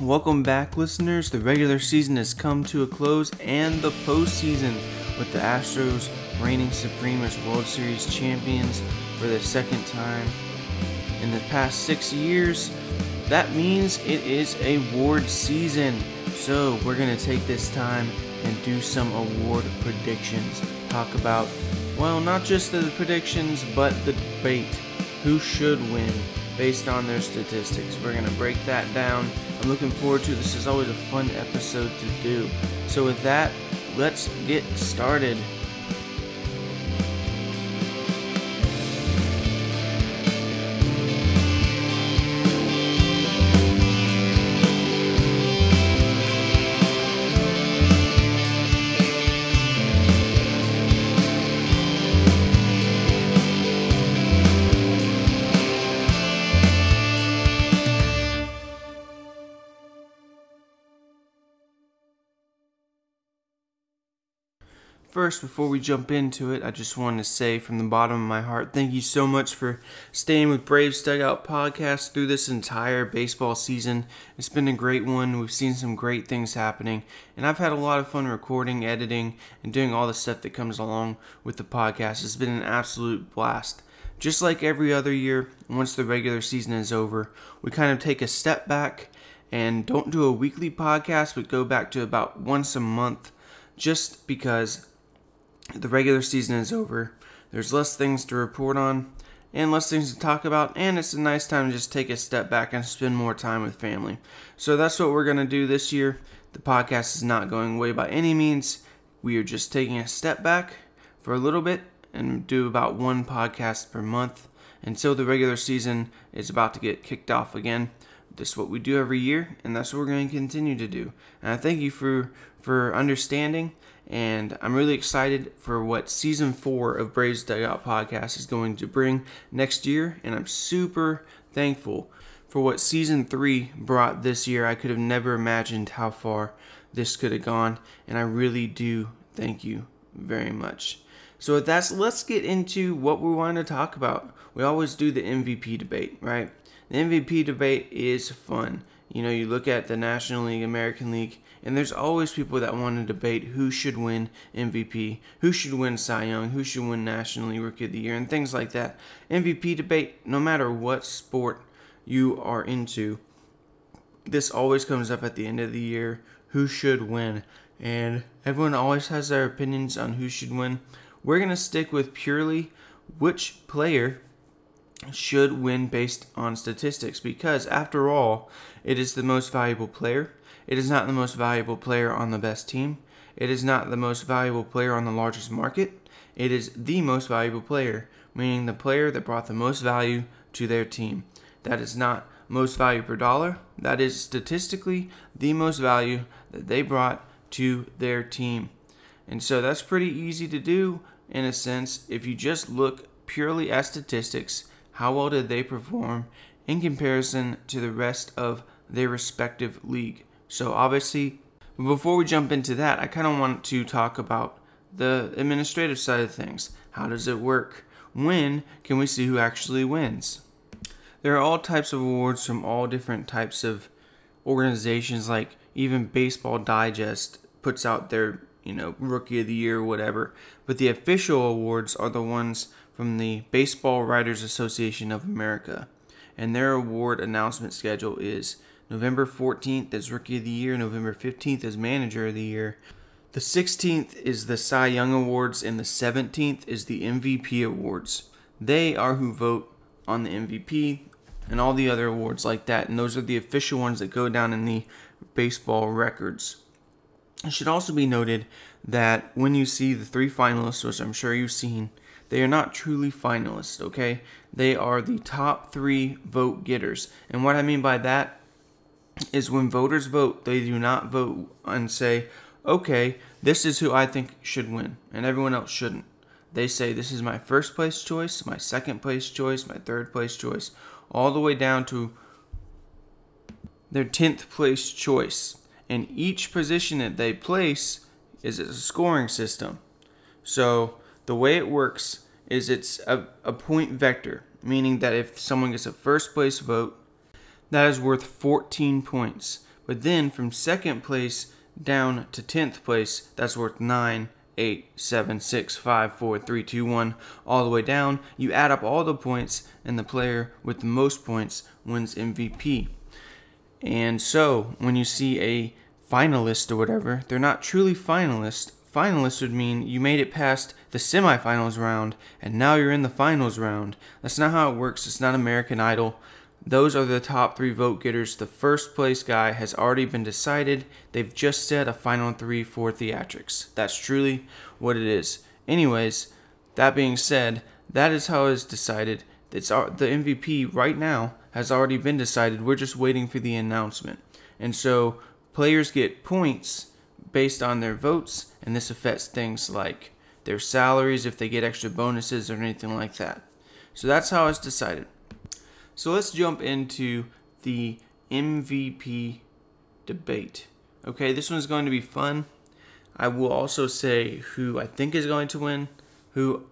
Welcome back, listeners. The regular season has come to a close, and the postseason with the Astros reigning supreme as World Series champions for the second time in the past six years. That means it is award season. So, we're going to take this time and do some award predictions. Talk about, well, not just the predictions, but the debate. Who should win based on their statistics? We're going to break that down. I'm looking forward to this. is always a fun episode to do. So, with that, let's get started. First, before we jump into it, I just want to say from the bottom of my heart, thank you so much for staying with Braves Dugout Podcast through this entire baseball season. It's been a great one. We've seen some great things happening, and I've had a lot of fun recording, editing, and doing all the stuff that comes along with the podcast. It's been an absolute blast. Just like every other year, once the regular season is over, we kind of take a step back and don't do a weekly podcast, but go back to about once a month just because the regular season is over. There's less things to report on and less things to talk about, and it's a nice time to just take a step back and spend more time with family. So that's what we're going to do this year. The podcast is not going away by any means. We are just taking a step back for a little bit and do about one podcast per month until the regular season is about to get kicked off again. This is what we do every year, and that's what we're going to continue to do. And I thank you for for understanding and I'm really excited for what season four of Braves Dugout Podcast is going to bring next year, and I'm super thankful for what season three brought this year. I could have never imagined how far this could have gone, and I really do thank you very much. So, with that, let's get into what we want to talk about. We always do the MVP debate, right? The MVP debate is fun. You know, you look at the National League, American League, and there's always people that want to debate who should win MVP, who should win Cy Young, who should win National League Rookie of the Year, and things like that. MVP debate, no matter what sport you are into, this always comes up at the end of the year who should win. And everyone always has their opinions on who should win. We're going to stick with purely which player should win based on statistics because, after all, it is the most valuable player it is not the most valuable player on the best team. It is not the most valuable player on the largest market. It is the most valuable player, meaning the player that brought the most value to their team. That is not most value per dollar. That is statistically the most value that they brought to their team. And so that's pretty easy to do in a sense if you just look purely at statistics. How well did they perform in comparison to the rest of their respective league? So obviously, before we jump into that, I kind of want to talk about the administrative side of things. How does it work? When can we see who actually wins? There are all types of awards from all different types of organizations, like even Baseball Digest puts out their, you know, Rookie of the Year or whatever. But the official awards are the ones from the Baseball Writers Association of America. And their award announcement schedule is November 14th is Rookie of the Year. November 15th is Manager of the Year. The 16th is the Cy Young Awards, and the 17th is the MVP Awards. They are who vote on the MVP and all the other awards like that, and those are the official ones that go down in the baseball records. It should also be noted that when you see the three finalists, which I'm sure you've seen, they are not truly finalists, okay? They are the top three vote getters. And what I mean by that is when voters vote, they do not vote and say, okay, this is who I think should win, and everyone else shouldn't. They say, this is my first place choice, my second place choice, my third place choice, all the way down to their 10th place choice. And each position that they place is a scoring system. So the way it works is it's a, a point vector, meaning that if someone gets a first place vote, that is worth 14 points. But then from second place down to 10th place, that's worth 9, 8, 7, 6, 5, 4, 3, 2, 1, all the way down. You add up all the points, and the player with the most points wins MVP. And so, when you see a finalist or whatever, they're not truly finalists. Finalist would mean you made it past the semifinals round and now you're in the finals round. That's not how it works. It's not American Idol. Those are the top three vote getters. The first place guy has already been decided. They've just set a final three for theatrics. That's truly what it is. Anyways, that being said, that is how it's decided. It's the MVP right now has already been decided. We're just waiting for the announcement. And so players get points based on their votes, and this affects things like their salaries if they get extra bonuses or anything like that. So that's how it's decided. So let's jump into the MVP debate. Okay, this one's going to be fun. I will also say who I think is going to win, who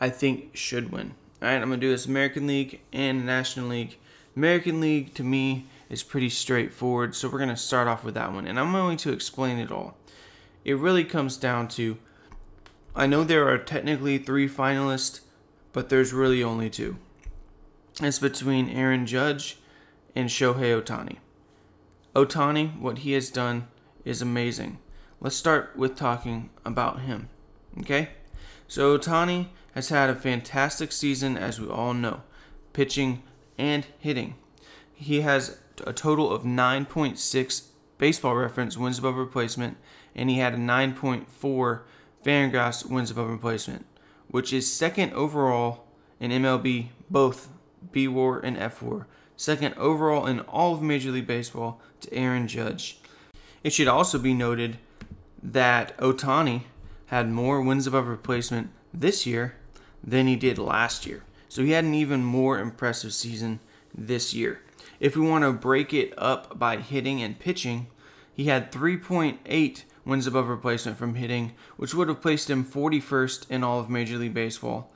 I think should win. All right, I'm going to do this American League and National League. American League to me is pretty straightforward, so we're going to start off with that one. And I'm going to explain it all. It really comes down to I know there are technically three finalists, but there's really only two. It's between Aaron Judge and Shohei Ohtani. Ohtani, what he has done is amazing. Let's start with talking about him. Okay? So, Ohtani has had a fantastic season, as we all know, pitching and hitting. He has a total of 9.6 baseball reference wins above replacement, and he had a 9.4 Fangraphs wins above replacement, which is second overall in MLB, both B War and F War, second overall in all of Major League Baseball to Aaron Judge. It should also be noted that Ohtani had more wins above replacement this year than he did last year. So he had an even more impressive season this year. If we want to break it up by hitting and pitching, he had 3.8 wins above replacement from hitting, which would have placed him 41st in all of Major League Baseball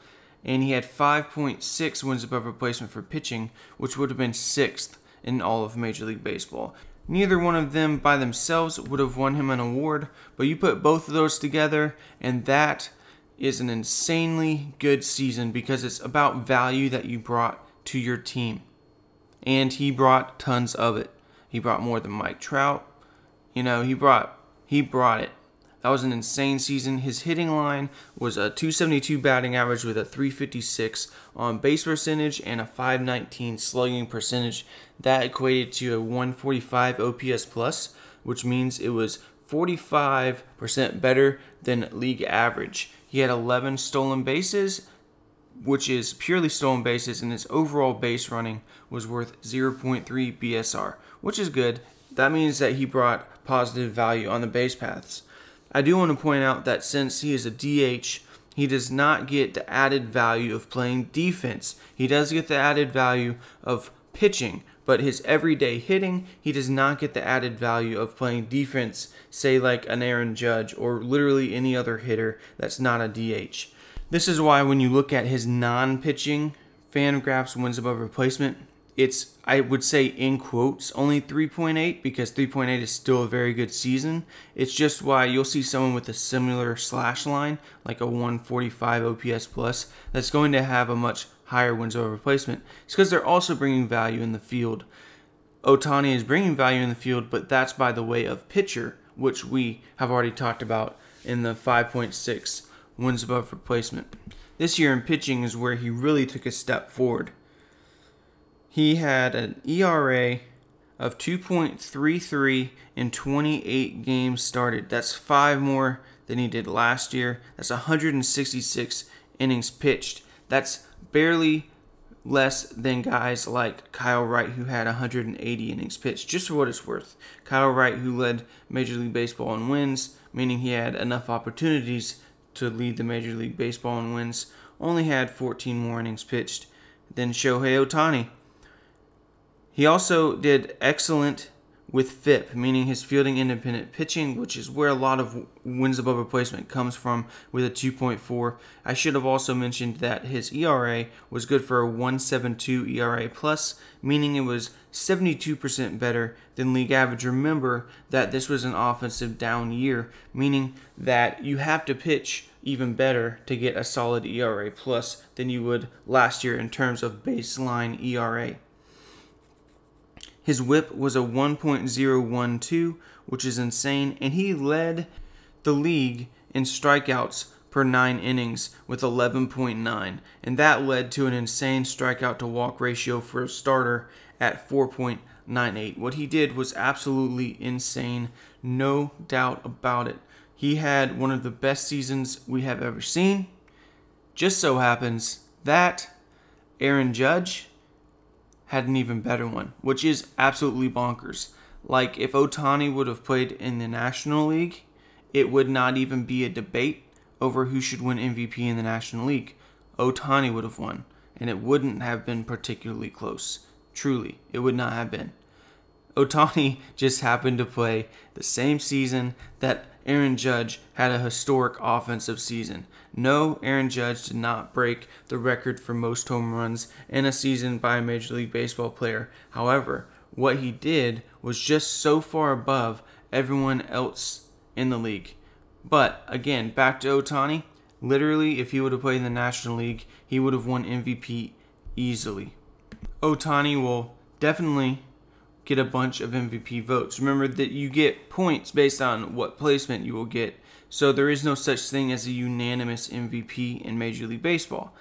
and he had 5.6 wins above replacement for pitching, which would have been sixth in all of Major League Baseball. Neither one of them by themselves would have won him an award, but you put both of those together, and that is an insanely good season because it's about value that you brought to your team. And he brought tons of it. He brought more than Mike Trout. You know, he brought he brought it. That was an insane season. His hitting line was a 272 batting average with a 356 on base percentage and a 519 slugging percentage. That equated to a 145 OPS plus, which means it was 45% better than league average. He had 11 stolen bases, which is purely stolen bases, and his overall base running was worth 0.3 BSR, which is good. That means that he brought positive value on the base paths. I do want to point out that since he is a DH, he does not get the added value of playing defense. He does get the added value of pitching, but his everyday hitting, he does not get the added value of playing defense, say like an Aaron Judge or literally any other hitter that's not a DH. This is why when you look at his non pitching Fangraphs wins above replacement, it's I would say in quotes only 3.8 because 3.8 is still a very good season. It's just why you'll see someone with a similar slash line like a 145 OPS plus that's going to have a much higher wins over replacement. It's because they're also bringing value in the field. Ohtani is bringing value in the field, but that's by the way of pitcher, which we have already talked about in the 5.6 wins above replacement. This year in pitching is where he really took a step forward he had an ERA of 2.33 in 28 games started. That's five more than he did last year. That's 166 innings pitched. That's barely less than guys like Kyle Wright, who had 180 innings pitched, just for what it's worth. Kyle Wright, who led Major League Baseball in wins, meaning he had enough opportunities to lead the Major League Baseball in wins, only had 14 more innings pitched than Shohei Ohtani. He also did excellent with FIP, meaning his fielding independent pitching, which is where a lot of wins above replacement comes from with a 2.4. I should have also mentioned that his ERA was good for a 172 ERA plus, meaning it was 72% better than league average. Remember that this was an offensive down year, meaning that you have to pitch even better to get a solid ERA plus than you would last year in terms of baseline ERA. His whip was a 1.012, which is insane, and he led the league in strikeouts per nine innings with 11.9, and that led to an insane strikeout to walk ratio for a starter at 4.98. What he did was absolutely insane, no doubt about it. He had one of the best seasons we have ever seen. Just so happens that Aaron Judge had an even better one, which is absolutely bonkers. Like, if Ohtani would have played in the National League, it would not even be a debate over who should win MVP in the National League. Ohtani would have won, and it wouldn't have been particularly close. Truly, it would not have been. Ohtani just happened to play the same season that Aaron Judge had a historic offensive season. No, Aaron Judge did not break the record for most home runs in a season by a Major League Baseball player. However, what he did was just so far above everyone else in the league. But again, back to Ohtani, Literally, if he would have played in the National League, he would have won MVP easily. Ohtani will definitely get a bunch of MVP votes. Remember that you get points based on what placement you will get, so there is no such thing as a unanimous MVP in Major League Baseball.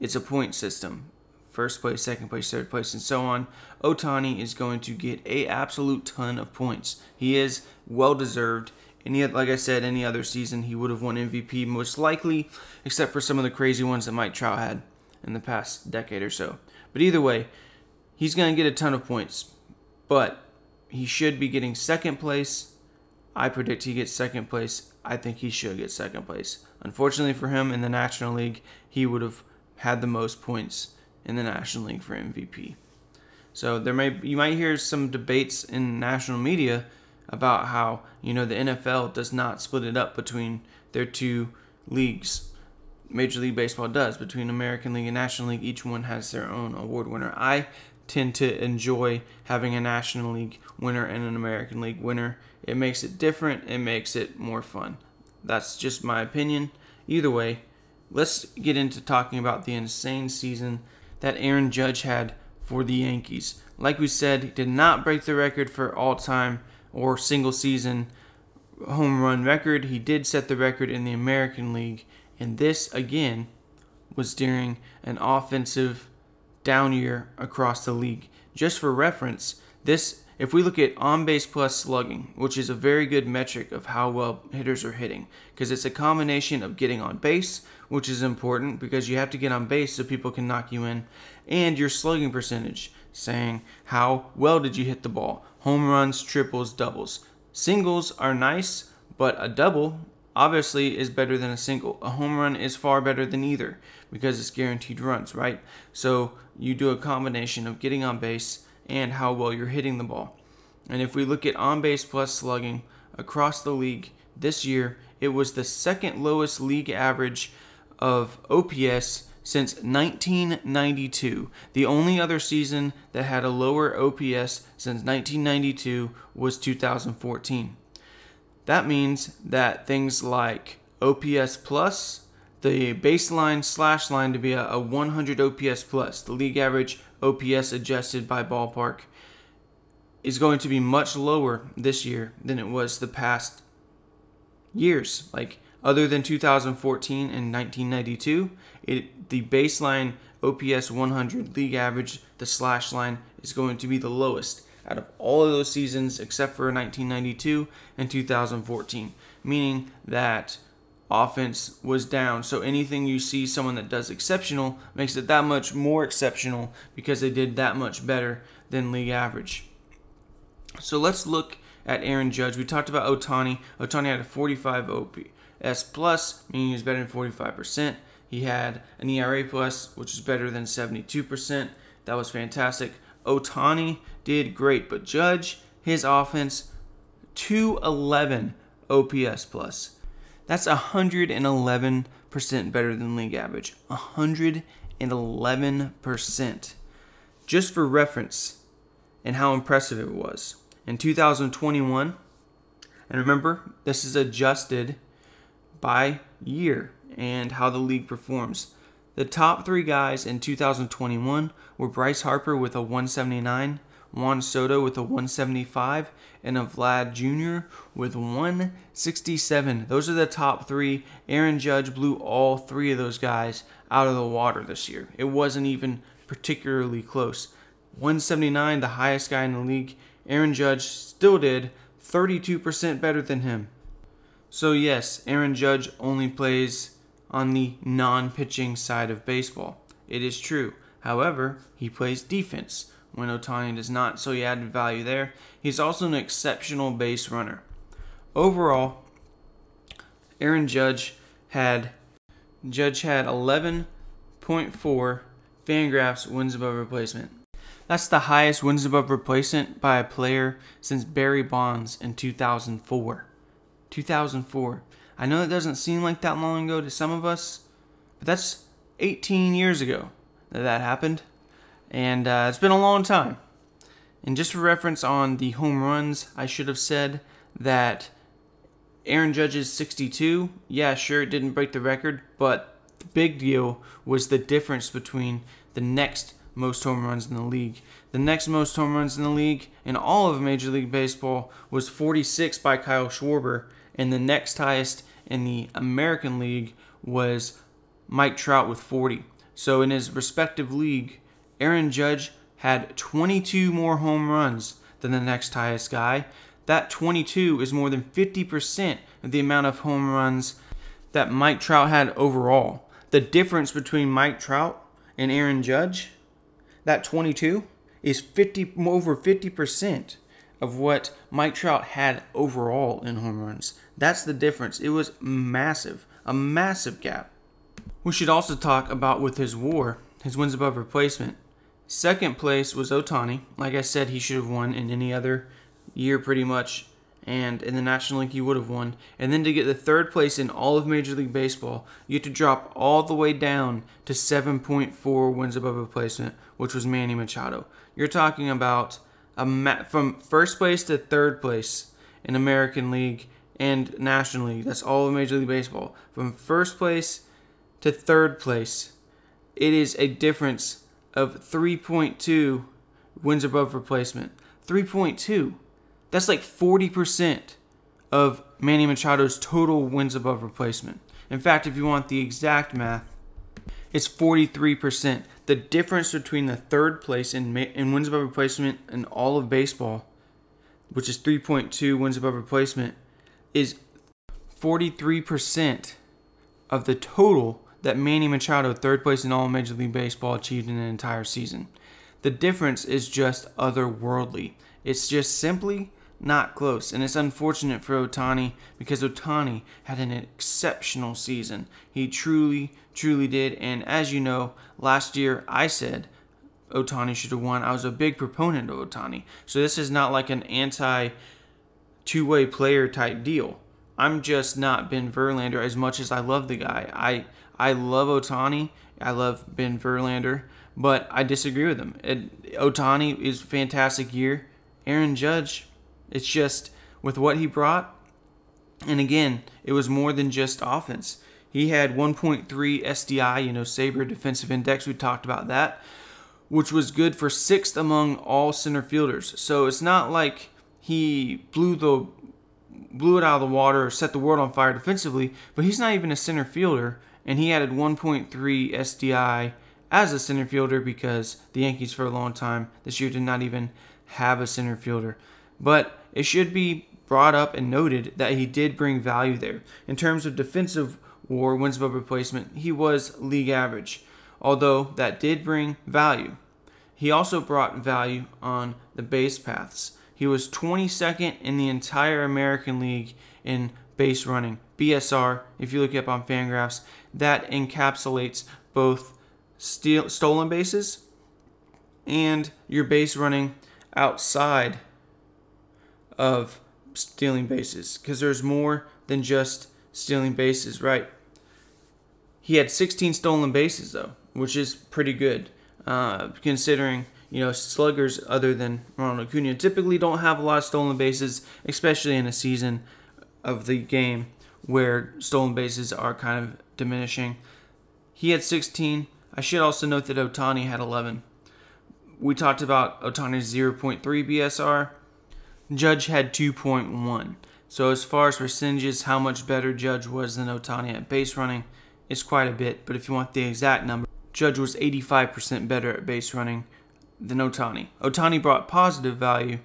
It's a point system. First place, second place, third place, and so on. Ohtani is going to get a absolute ton of points. He is well deserved. Any like I said, any other season he would have won MVP most likely, except for some of the crazy ones that Mike Trout had in the past decade or so. But either way, he's going to get a ton of points but he should be getting second place. I predict he gets second place. I think he should get second place. Unfortunately for him in the National League, he would have had the most points in the National League for MVP. So there may you might hear some debates in national media about how, you know, the NFL does not split it up between their two leagues. Major League Baseball does between American League and National League. Each one has their own award winner. I tend to enjoy having a National League winner and an American League winner. It makes it different, it makes it more fun. That's just my opinion. Either way, let's get into talking about the insane season that Aaron Judge had for the Yankees. Like we said, he did not break the record for all time or single season home run record. He did set the record in the American League, and this again was during an offensive down year across the league. Just for reference, this if we look at on base plus slugging, which is a very good metric of how well hitters are hitting, because it's a combination of getting on base, which is important because you have to get on base so people can knock you in, and your slugging percentage, saying how well did you hit the ball. Home runs, triples, doubles. Singles are nice, but a double obviously is better than a single. A home run is far better than either because it's guaranteed runs, right? So you do a combination of getting on base and how well you're hitting the ball. And if we look at on base plus slugging across the league this year, it was the second lowest league average of OPS since 1992. The only other season that had a lower OPS since 1992 was 2014. That means that things like OPS plus, the baseline slash line to be a, a 100 OPS plus, the league average OPS adjusted by ballpark, is going to be much lower this year than it was the past years. Like other than 2014 and 1992, it the baseline OPS 100 league average, the slash line is going to be the lowest out of all of those seasons except for 1992 and 2014, meaning that offense was down. So anything you see someone that does exceptional makes it that much more exceptional because they did that much better than league average. So let's look at Aaron Judge. We talked about Ohtani. Ohtani had a 45 OPS plus, meaning he was better than 45%. He had an ERA plus, which is better than 72%. That was fantastic. Ohtani did great, but Judge his offense 211 OPS plus. That's 111% better than league average. 111%. Just for reference and how impressive it was. In 2021, and remember, this is adjusted by year and how the league performs. The top three guys in 2021 were Bryce Harper with a 179, Juan Soto with a 175, and a Vlad Jr. with 167. Those are the top three. Aaron Judge blew all three of those guys out of the water this year. It wasn't even particularly close. 179, the highest guy in the league. Aaron Judge still did 32% better than him. So, yes, Aaron Judge only plays on the non pitching side of baseball. It is true. However, he plays defense when Ohtani does not, so he added value there. He's also an exceptional base runner. Overall, Aaron Judge had Judge had 11.4 Fangraphs wins above replacement. That's the highest wins above replacement by a player since Barry Bonds in 2004. 2004. I know it doesn't seem like that long ago to some of us, but that's 18 years ago that that happened. And uh, it's been a long time. And just for reference on the home runs, I should have said that Aaron Judge's 62. Yeah, sure, it didn't break the record, but the big deal was the difference between the next most home runs in the league. The next most home runs in the league in all of Major League Baseball was 46 by Kyle Schwarber, and the next highest in the American League was Mike Trout with 40. So in his respective league, Aaron Judge had 22 more home runs than the next highest guy. That 22 is more than 50% of the amount of home runs that Mike Trout had overall. The difference between Mike Trout and Aaron Judge, that 22, is 50 over 50% of what Mike Trout had overall in home runs. That's the difference. It was massive, a massive gap. We should also talk about with his war, his wins above replacement. Second place was Ohtani. Like I said, he should have won in any other year pretty much. And in the National League, he would have won. And then to get the third place in all of Major League Baseball, you had to drop all the way down to 7.4 wins above replacement, which was Manny Machado. You're talking about a ma- from first place to third place in American League and National League. That's all of Major League Baseball. From first place to third place, it is a difference of 3.2 wins above replacement. 3.2. That's like 40% of Manny Machado's total wins above replacement. In fact, if you want the exact math, it's 43%. The difference between the third place in, in wins above replacement in all of baseball, which is 3.2 wins above replacement, is 43% of the total that Manny Machado, third place in all Major League Baseball, achieved in an entire season. The difference is just otherworldly. It's just simply not close. And it's unfortunate for Ohtani because Ohtani had an exceptional season. He truly, truly did. And as you know, last year I said Ohtani should have won. I was a big proponent of Ohtani. So this is not like an anti two way player type deal. I'm just not Ben Verlander as much as I love the guy. I I love Ohtani. I love Ben Verlander, but I disagree with him. It, Ohtani is fantastic year. Aaron Judge it's just with what he brought, and again, it was more than just offense. He had 1.3 SDI, you know, SABR Defensive Index. We talked about that, which was good for sixth among all center fielders. So it's not like he blew the blew it out of the water or set the world on fire defensively, but he's not even a center fielder, and he added 1.3 SDI as a center fielder because the Yankees for a long time this year did not even have a center fielder. But it should be brought up and noted that he did bring value there. In terms of defensive war, wins above replacement, he was league average, although that did bring value. He also brought value on the base paths. He was 22nd in the entire American League in base running. BSR, if you look up on Fangraphs, that encapsulates both steal, stolen bases and your base running outside of stealing bases because there's more than just stealing bases, right? He had 16 stolen bases though, which is pretty good uh, considering you know sluggers other than Ronald Acuna typically don't have a lot of stolen bases, especially in a season of the game where stolen bases are kind of diminishing. He had 16. I should also note that Ohtani had 11. We talked about Ohtani's 0.3 BSR. Judge had 2.1. So as far as percentages, how much better Judge was than Ohtani at base running, is quite a bit. But if you want the exact number, Judge was 85% better at base running than Ohtani. Ohtani brought positive value,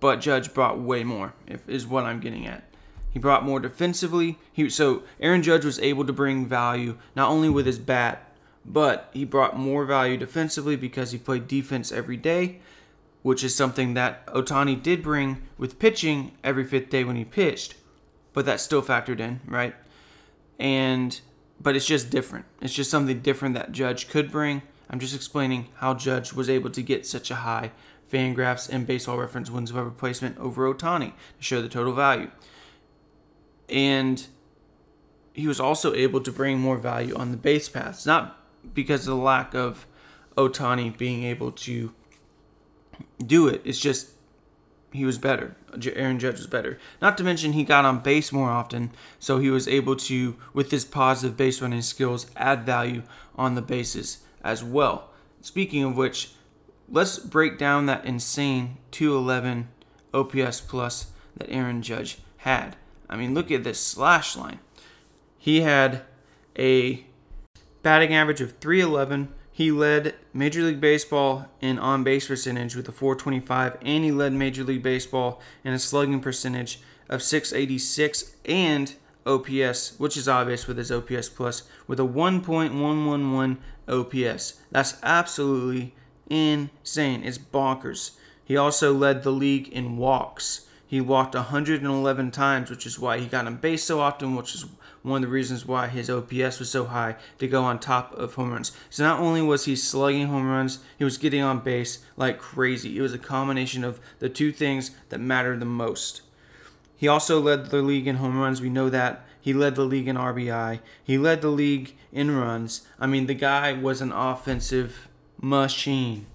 but Judge brought way more. If, is what I'm getting at. He brought more defensively. He so Aaron Judge was able to bring value not only with his bat, but he brought more value defensively because he played defense every day, which is something that Ohtani did bring with pitching every fifth day when he pitched, but that still factored in, right? And but it's just different. It's just something different that Judge could bring. I'm just explaining how Judge was able to get such a high Fangraphs and Baseball Reference wins above replacement over Ohtani to show the total value. And he was also able to bring more value on the base paths, not because of the lack of Ohtani being able to do it. It's just he was better. Aaron Judge was better. Not to mention he got on base more often, so he was able to, with his positive base running skills, add value on the bases as well. Speaking of which, let's break down that insane 211 OPS plus that Aaron Judge had. I mean, look at this slash line. He had a batting average of 311. He led Major League Baseball in on base percentage with a 425, and he led Major League Baseball in a slugging percentage of 686 and OPS, which is obvious with his OPS plus, with a 1.111 OPS. That's absolutely insane. It's bonkers. He also led the league in walks. He walked 111 times, which is why he got on base so often, which is one of the reasons why his OPS was so high to go on top of home runs. So not only was he slugging home runs, he was getting on base like crazy. It was a combination of the two things that mattered the most. He also led the league in home runs. We know that. He led the league in RBI. He led the league in runs. I mean, the guy was an offensive machine.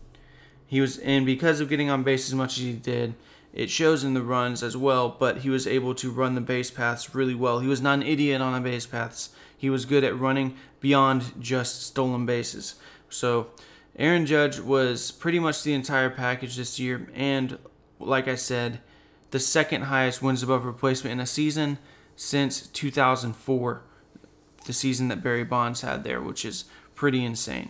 He was, and because of getting on base as much as he did, it shows in the runs as well, but he was able to run the base paths really well. He was not an idiot on the base paths. He was good at running beyond just stolen bases. So, Aaron Judge was pretty much the entire package this year, and like I said, the second highest wins above replacement in a season since 2004, the season that Barry Bonds had there, which is pretty insane.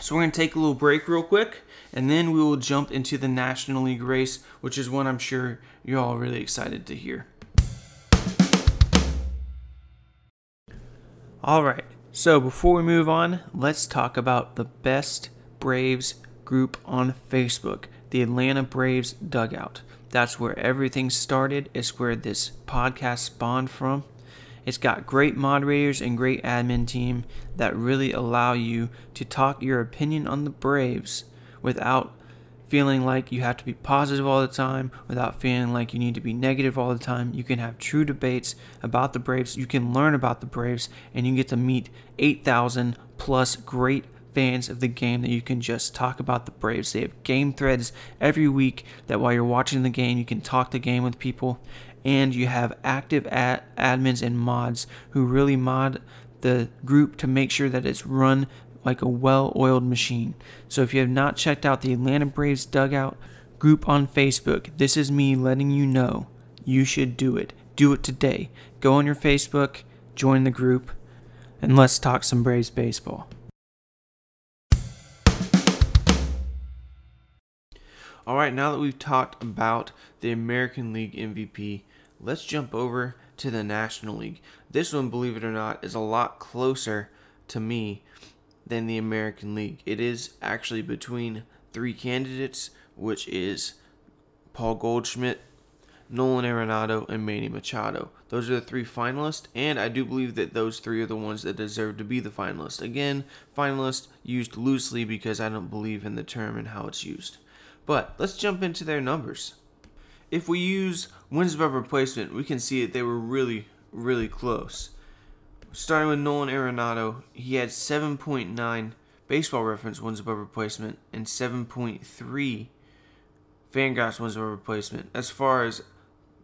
So we're going to take a little break real quick, and then we will jump into the National League race, which is one I'm sure you're all really excited to hear. All right, so before we move on, let's talk about the best Braves group on Facebook, the Atlanta Braves Dugout. That's where everything started. It's where this podcast spawned from. It's got great moderators and great admin team that really allow you to talk your opinion on the Braves without feeling like you have to be positive all the time, without feeling like you need to be negative all the time. You can have true debates about the Braves. You can learn about the Braves, and you get to meet 8,000 plus great fans of the game that you can just talk about the Braves. They have game threads every week that while you're watching the game, you can talk the game with people and you have active ad- admins and mods who really mod the group to make sure that it's run like a well oiled machine. So if you have not checked out the Atlanta Braves Dugout group on Facebook, this is me letting you know you should do it. Do it today. Go on your Facebook, join the group, and let's talk some Braves baseball. All right, now that we've talked about the American League MVP, let's jump over to the National League. This one, believe it or not, is a lot closer to me than the American League. It is actually between three candidates, which is Paul Goldschmidt, Nolan Arenado, and Manny Machado. Those are the three finalists, and I do believe that those three are the ones that deserve to be the finalists. Again, finalist used loosely because I don't believe in the term and how it's used. But let's jump into their numbers. if we use wins above replacement, we can see that they were really, really close. Starting with Nolan Arenado, he had 7.9 baseball reference wins above replacement and 7.3 Fangraphs wins above replacement. As far as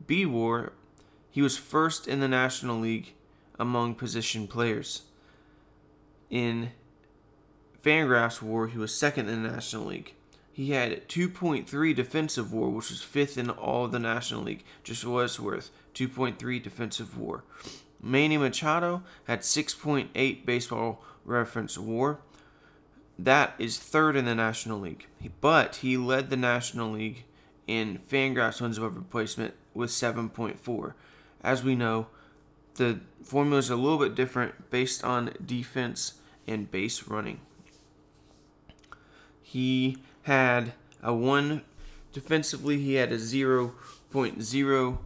B War, he was first in the National League among position players. In Fangraphs War, he was second in the National League. He had 2.3 defensive war, which was fifth in all of the National League. Just was worth 2.3 defensive war. Manny Machado had 6.8 baseball reference war. That is third in the National League. But he led the National League in Fangraphs wins above replacement with 7.4. As we know, the formula is a little bit different based on defense and base running. He had a 1 defensively, he had a 0.0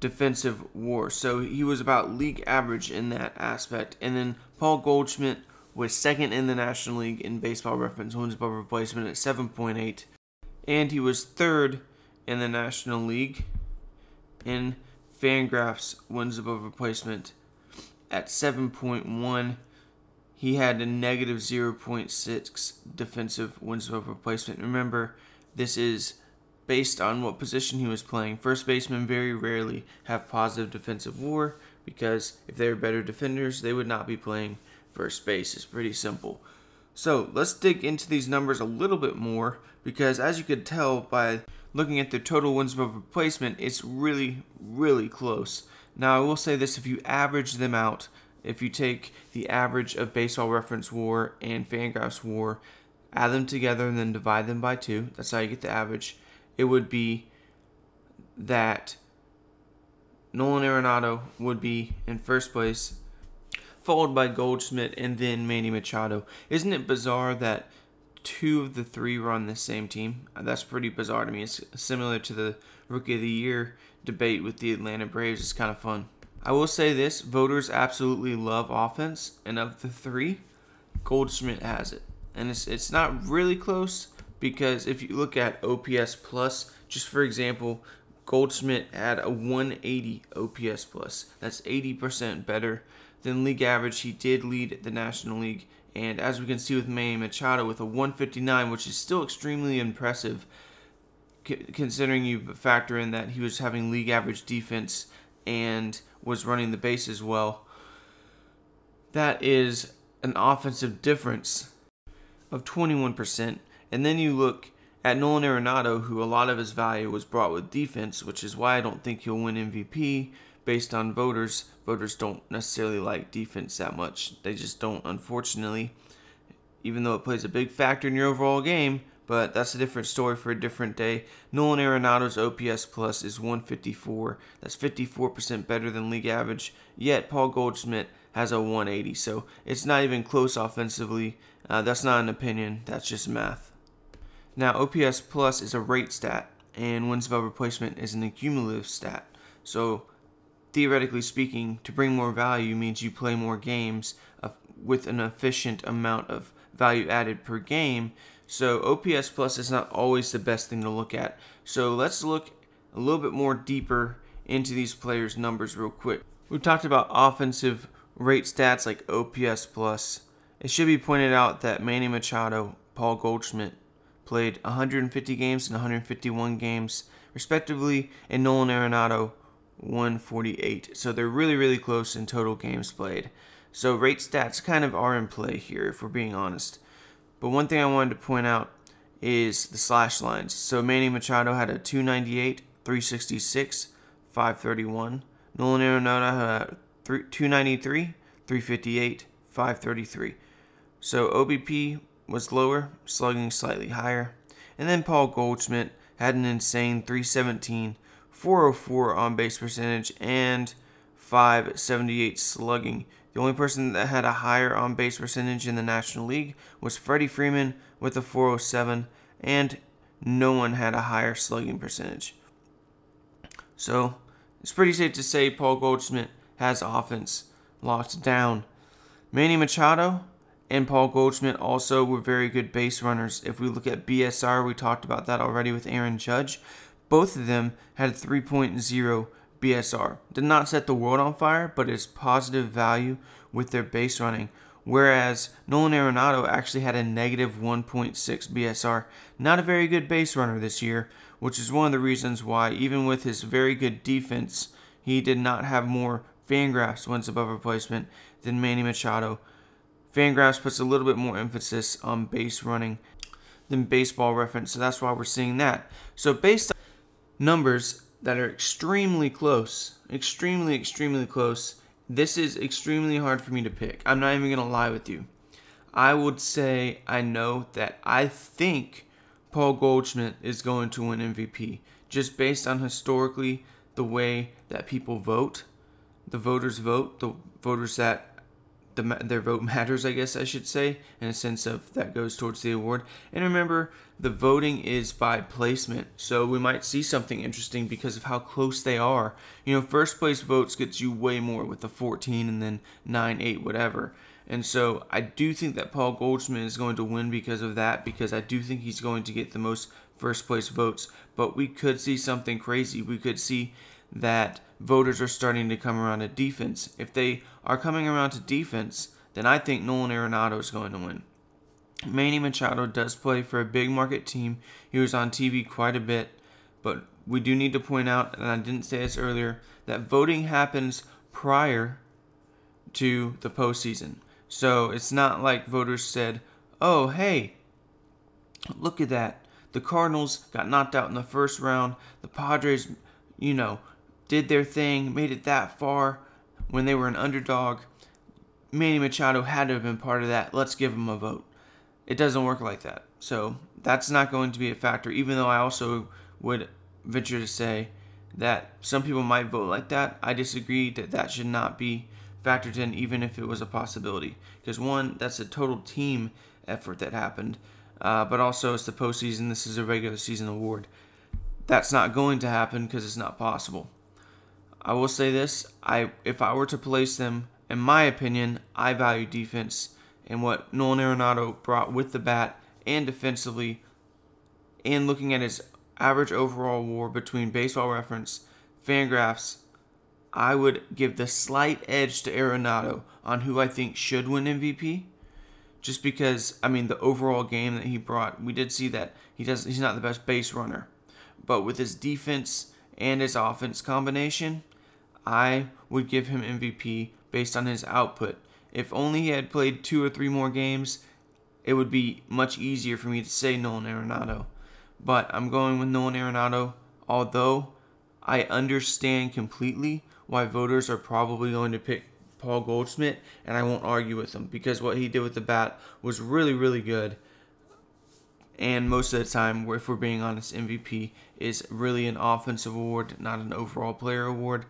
defensive war. So he was about league average in that aspect. And then Paul Goldschmidt was second in the National League in baseball reference wins above replacement at 7.8. And he was third in the National League in Fangraphs wins above replacement at 7.1. He had a negative 0.6 defensive wins above replacement. Remember, this is based on what position he was playing. First basemen very rarely have positive defensive war because if they were better defenders, they would not be playing first base. It's pretty simple. So let's dig into these numbers a little bit more because as you could tell by looking at the total wins above replacement, it's really, really close. Now I will say this, if you average them out, if you take the average of baseball reference war and Fangraphs war, add them together and then divide them by two, that's how you get the average it would be that Nolan Arenado would be in first place, followed by Goldschmidt and then Manny Machado. Isn't it bizarre that two of the three on the same team? That's pretty bizarre to me. It's similar to the Rookie of the Year debate with the Atlanta Braves. It's kind of fun. I will say this voters absolutely love offense, and of the three, Goldschmidt has it. And it's, it's not really close because if you look at OPS plus, just for example, Goldschmidt had a 180 OPS plus. That's 80% better than league average. He did lead the National League, and as we can see with Manny Machado with a 159, which is still extremely impressive, considering you factor in that he was having league average defense and was running the base as well. That is an offensive difference of 21% and then you look at Nolan Arenado, who a lot of his value was brought with defense, which is why I don't think he'll win MVP based on voters. Voters don't necessarily like defense that much. They just don't, unfortunately, even though it plays a big factor in your overall game. But that's a different story for a different day. Nolan Arenado's OPS plus is 154. That's 54% better than league average. Yet Paul Goldschmidt has a 180. So it's not even close offensively. Uh, that's not an opinion. That's just math. Now, OPS plus is a rate stat, and wins above replacement is an accumulative stat. So, theoretically speaking, to bring more value means you play more games with an efficient amount of value added per game. So, OPS plus is not always the best thing to look at. So, let's look a little bit more deeper into these players' numbers real quick. We've talked about offensive rate stats like OPS plus. It should be pointed out that Manny Machado, Paul Goldschmidt, played 150 games and 151 games, respectively, and Nolan Arenado 148. So they're really, really close in total games played. So rate stats kind of are in play here, if we're being honest. But one thing I wanted to point out is the slash lines. So Manny Machado had a 298, 366, 531. Nolan Arenado had a 293, 358, 533. So OBP was lower, slugging slightly higher. And then Paul Goldschmidt had an insane 317, 404 on base percentage, and 578 slugging. The only person that had a higher on base percentage in the National League was Freddie Freeman with a 407, and no one had a higher slugging percentage. So it's pretty safe to say Paul Goldschmidt has offense locked down. Manny Machado and Paul Goldschmidt also were very good base runners. If we look at BSR, we talked about that already with Aaron Judge. Both of them had 3.0 BSR. Did not set the world on fire, but is positive value with their base running. Whereas Nolan Arenado actually had a negative 1.6 BSR. Not a very good base runner this year, which is one of the reasons why, even with his very good defense, he did not have more Fangraphs wins above replacement than Manny Machado. Fangraphs puts a little bit more emphasis on base running than baseball reference, so that's why we're seeing that. So based on numbers that are extremely close, extremely, extremely close, this is extremely hard for me to pick. I'm not even going to lie with you. I would say I know that I think Paul Goldschmidt is going to win MVP just based on historically the way that people vote, the voters vote, the voters that the, their vote matters, I guess I should say, in a sense of that goes towards the award. And remember, the voting is by placement, so we might see something interesting because of how close they are. You know, first place votes gets you way more with the 14 and then 9, 8, whatever. And so I do think that Paul Goldschmidt is going to win because of that, because I do think he's going to get the most first place votes. But we could see something crazy. We could see that voters are starting to come around to defense. If they are coming around to defense, then I think Nolan Arenado is going to win. Manny Machado does play for a big market team. He was on TV quite a bit, but we do need to point out, and I didn't say this earlier, that voting happens prior to the postseason. So it's not like voters said, oh, hey, look at that. The Cardinals got knocked out in the first round. The Padres, you know, did their thing, made it that far when they were an underdog. Manny Machado had to have been part of that. Let's give him a vote. It doesn't work like that. So that's not going to be a factor, even though I also would venture to say that some people might vote like that. I disagree that that should not be factored in, even if it was a possibility. Because, one, that's a total team effort that happened, uh, but also it's the postseason. This is a regular season award. That's not going to happen because it's not possible. I will say this: I if I were to place them, in my opinion, I value defense and what Nolan Arenado brought with the bat and defensively, and looking at his average overall WAR between Baseball Reference, Fangraphs, I would give the slight edge to Arenado on who I think should win MVP. Just because, I mean, the overall game that he brought, we did see that he does. He's not the best base runner, but with his defense and his offense combination, I would give him MVP based on his output. If only he had played two or three more games, it would be much easier for me to say Nolan Arenado. But I'm going with Nolan Arenado, although I understand completely why voters are probably going to pick Paul Goldschmidt, and I won't argue with them because what he did with the bat was really, really good. And most of the time, if we're being honest, MVP is really an offensive award, not an overall player award.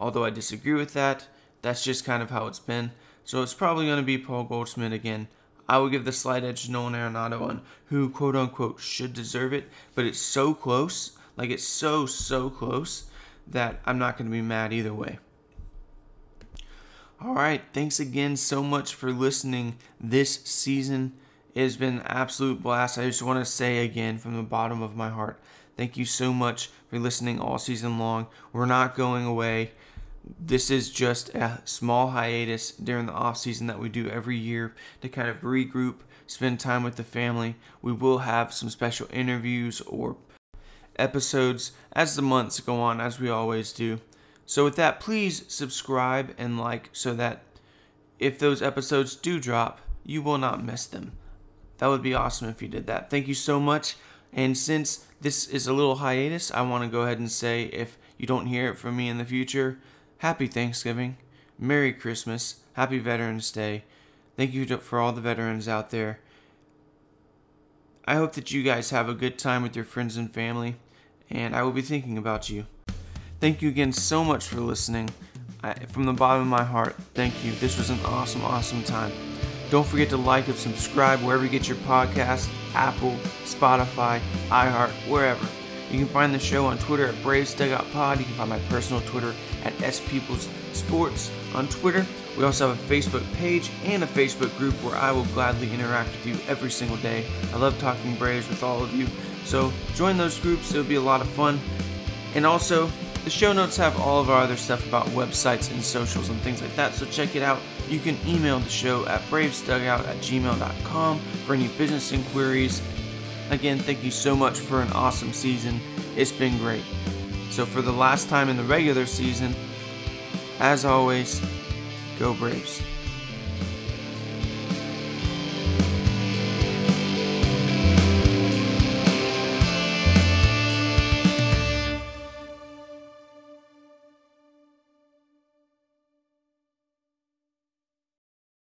Although I disagree with that, that's just kind of how it's been. So it's probably going to be Paul Goldschmidt again. I would give the slight edge to Nolan Arenado on who, quote unquote, should deserve it, but it's so close, like it's so, so close, that I'm not going to be mad either way. All right, thanks again so much for listening this season. It has been an absolute blast. I just want to say again from the bottom of my heart, thank you so much for listening all season long. We're not going away this is just a small hiatus during the off season that we do every year to kind of regroup, spend time with the family. We will have some special interviews or episodes as the months go on, as we always do. So, with that, please subscribe and like so that if those episodes do drop, you will not miss them. That would be awesome if you did that. Thank you so much. And since this is a little hiatus, I want to go ahead and say if you don't hear it from me in the future, Happy Thanksgiving, Merry Christmas, Happy Veterans Day. Thank you to, for all the veterans out there. I hope that you guys have a good time with your friends and family, and I will be thinking about you. Thank you again so much for listening. I, from the bottom of my heart, thank you. This was an awesome, awesome time. Don't forget to like and subscribe wherever you get your podcast Apple, Spotify, iHeart, wherever. You can find the show on Twitter at Braves Dugout Pod. You can find my personal Twitter at S Peoples Sports on Twitter. We also have a Facebook page and a Facebook group where I will gladly interact with you every single day. I love talking Braves with all of you. So join those groups, it'll be a lot of fun. And also, the show notes have all of our other stuff about websites and socials and things like that, so check it out. You can email the show at bravesdugout at gmail.com for any business inquiries. Again, thank you so much for an awesome season. It's been great. So, for the last time in the regular season, as always, go Braves.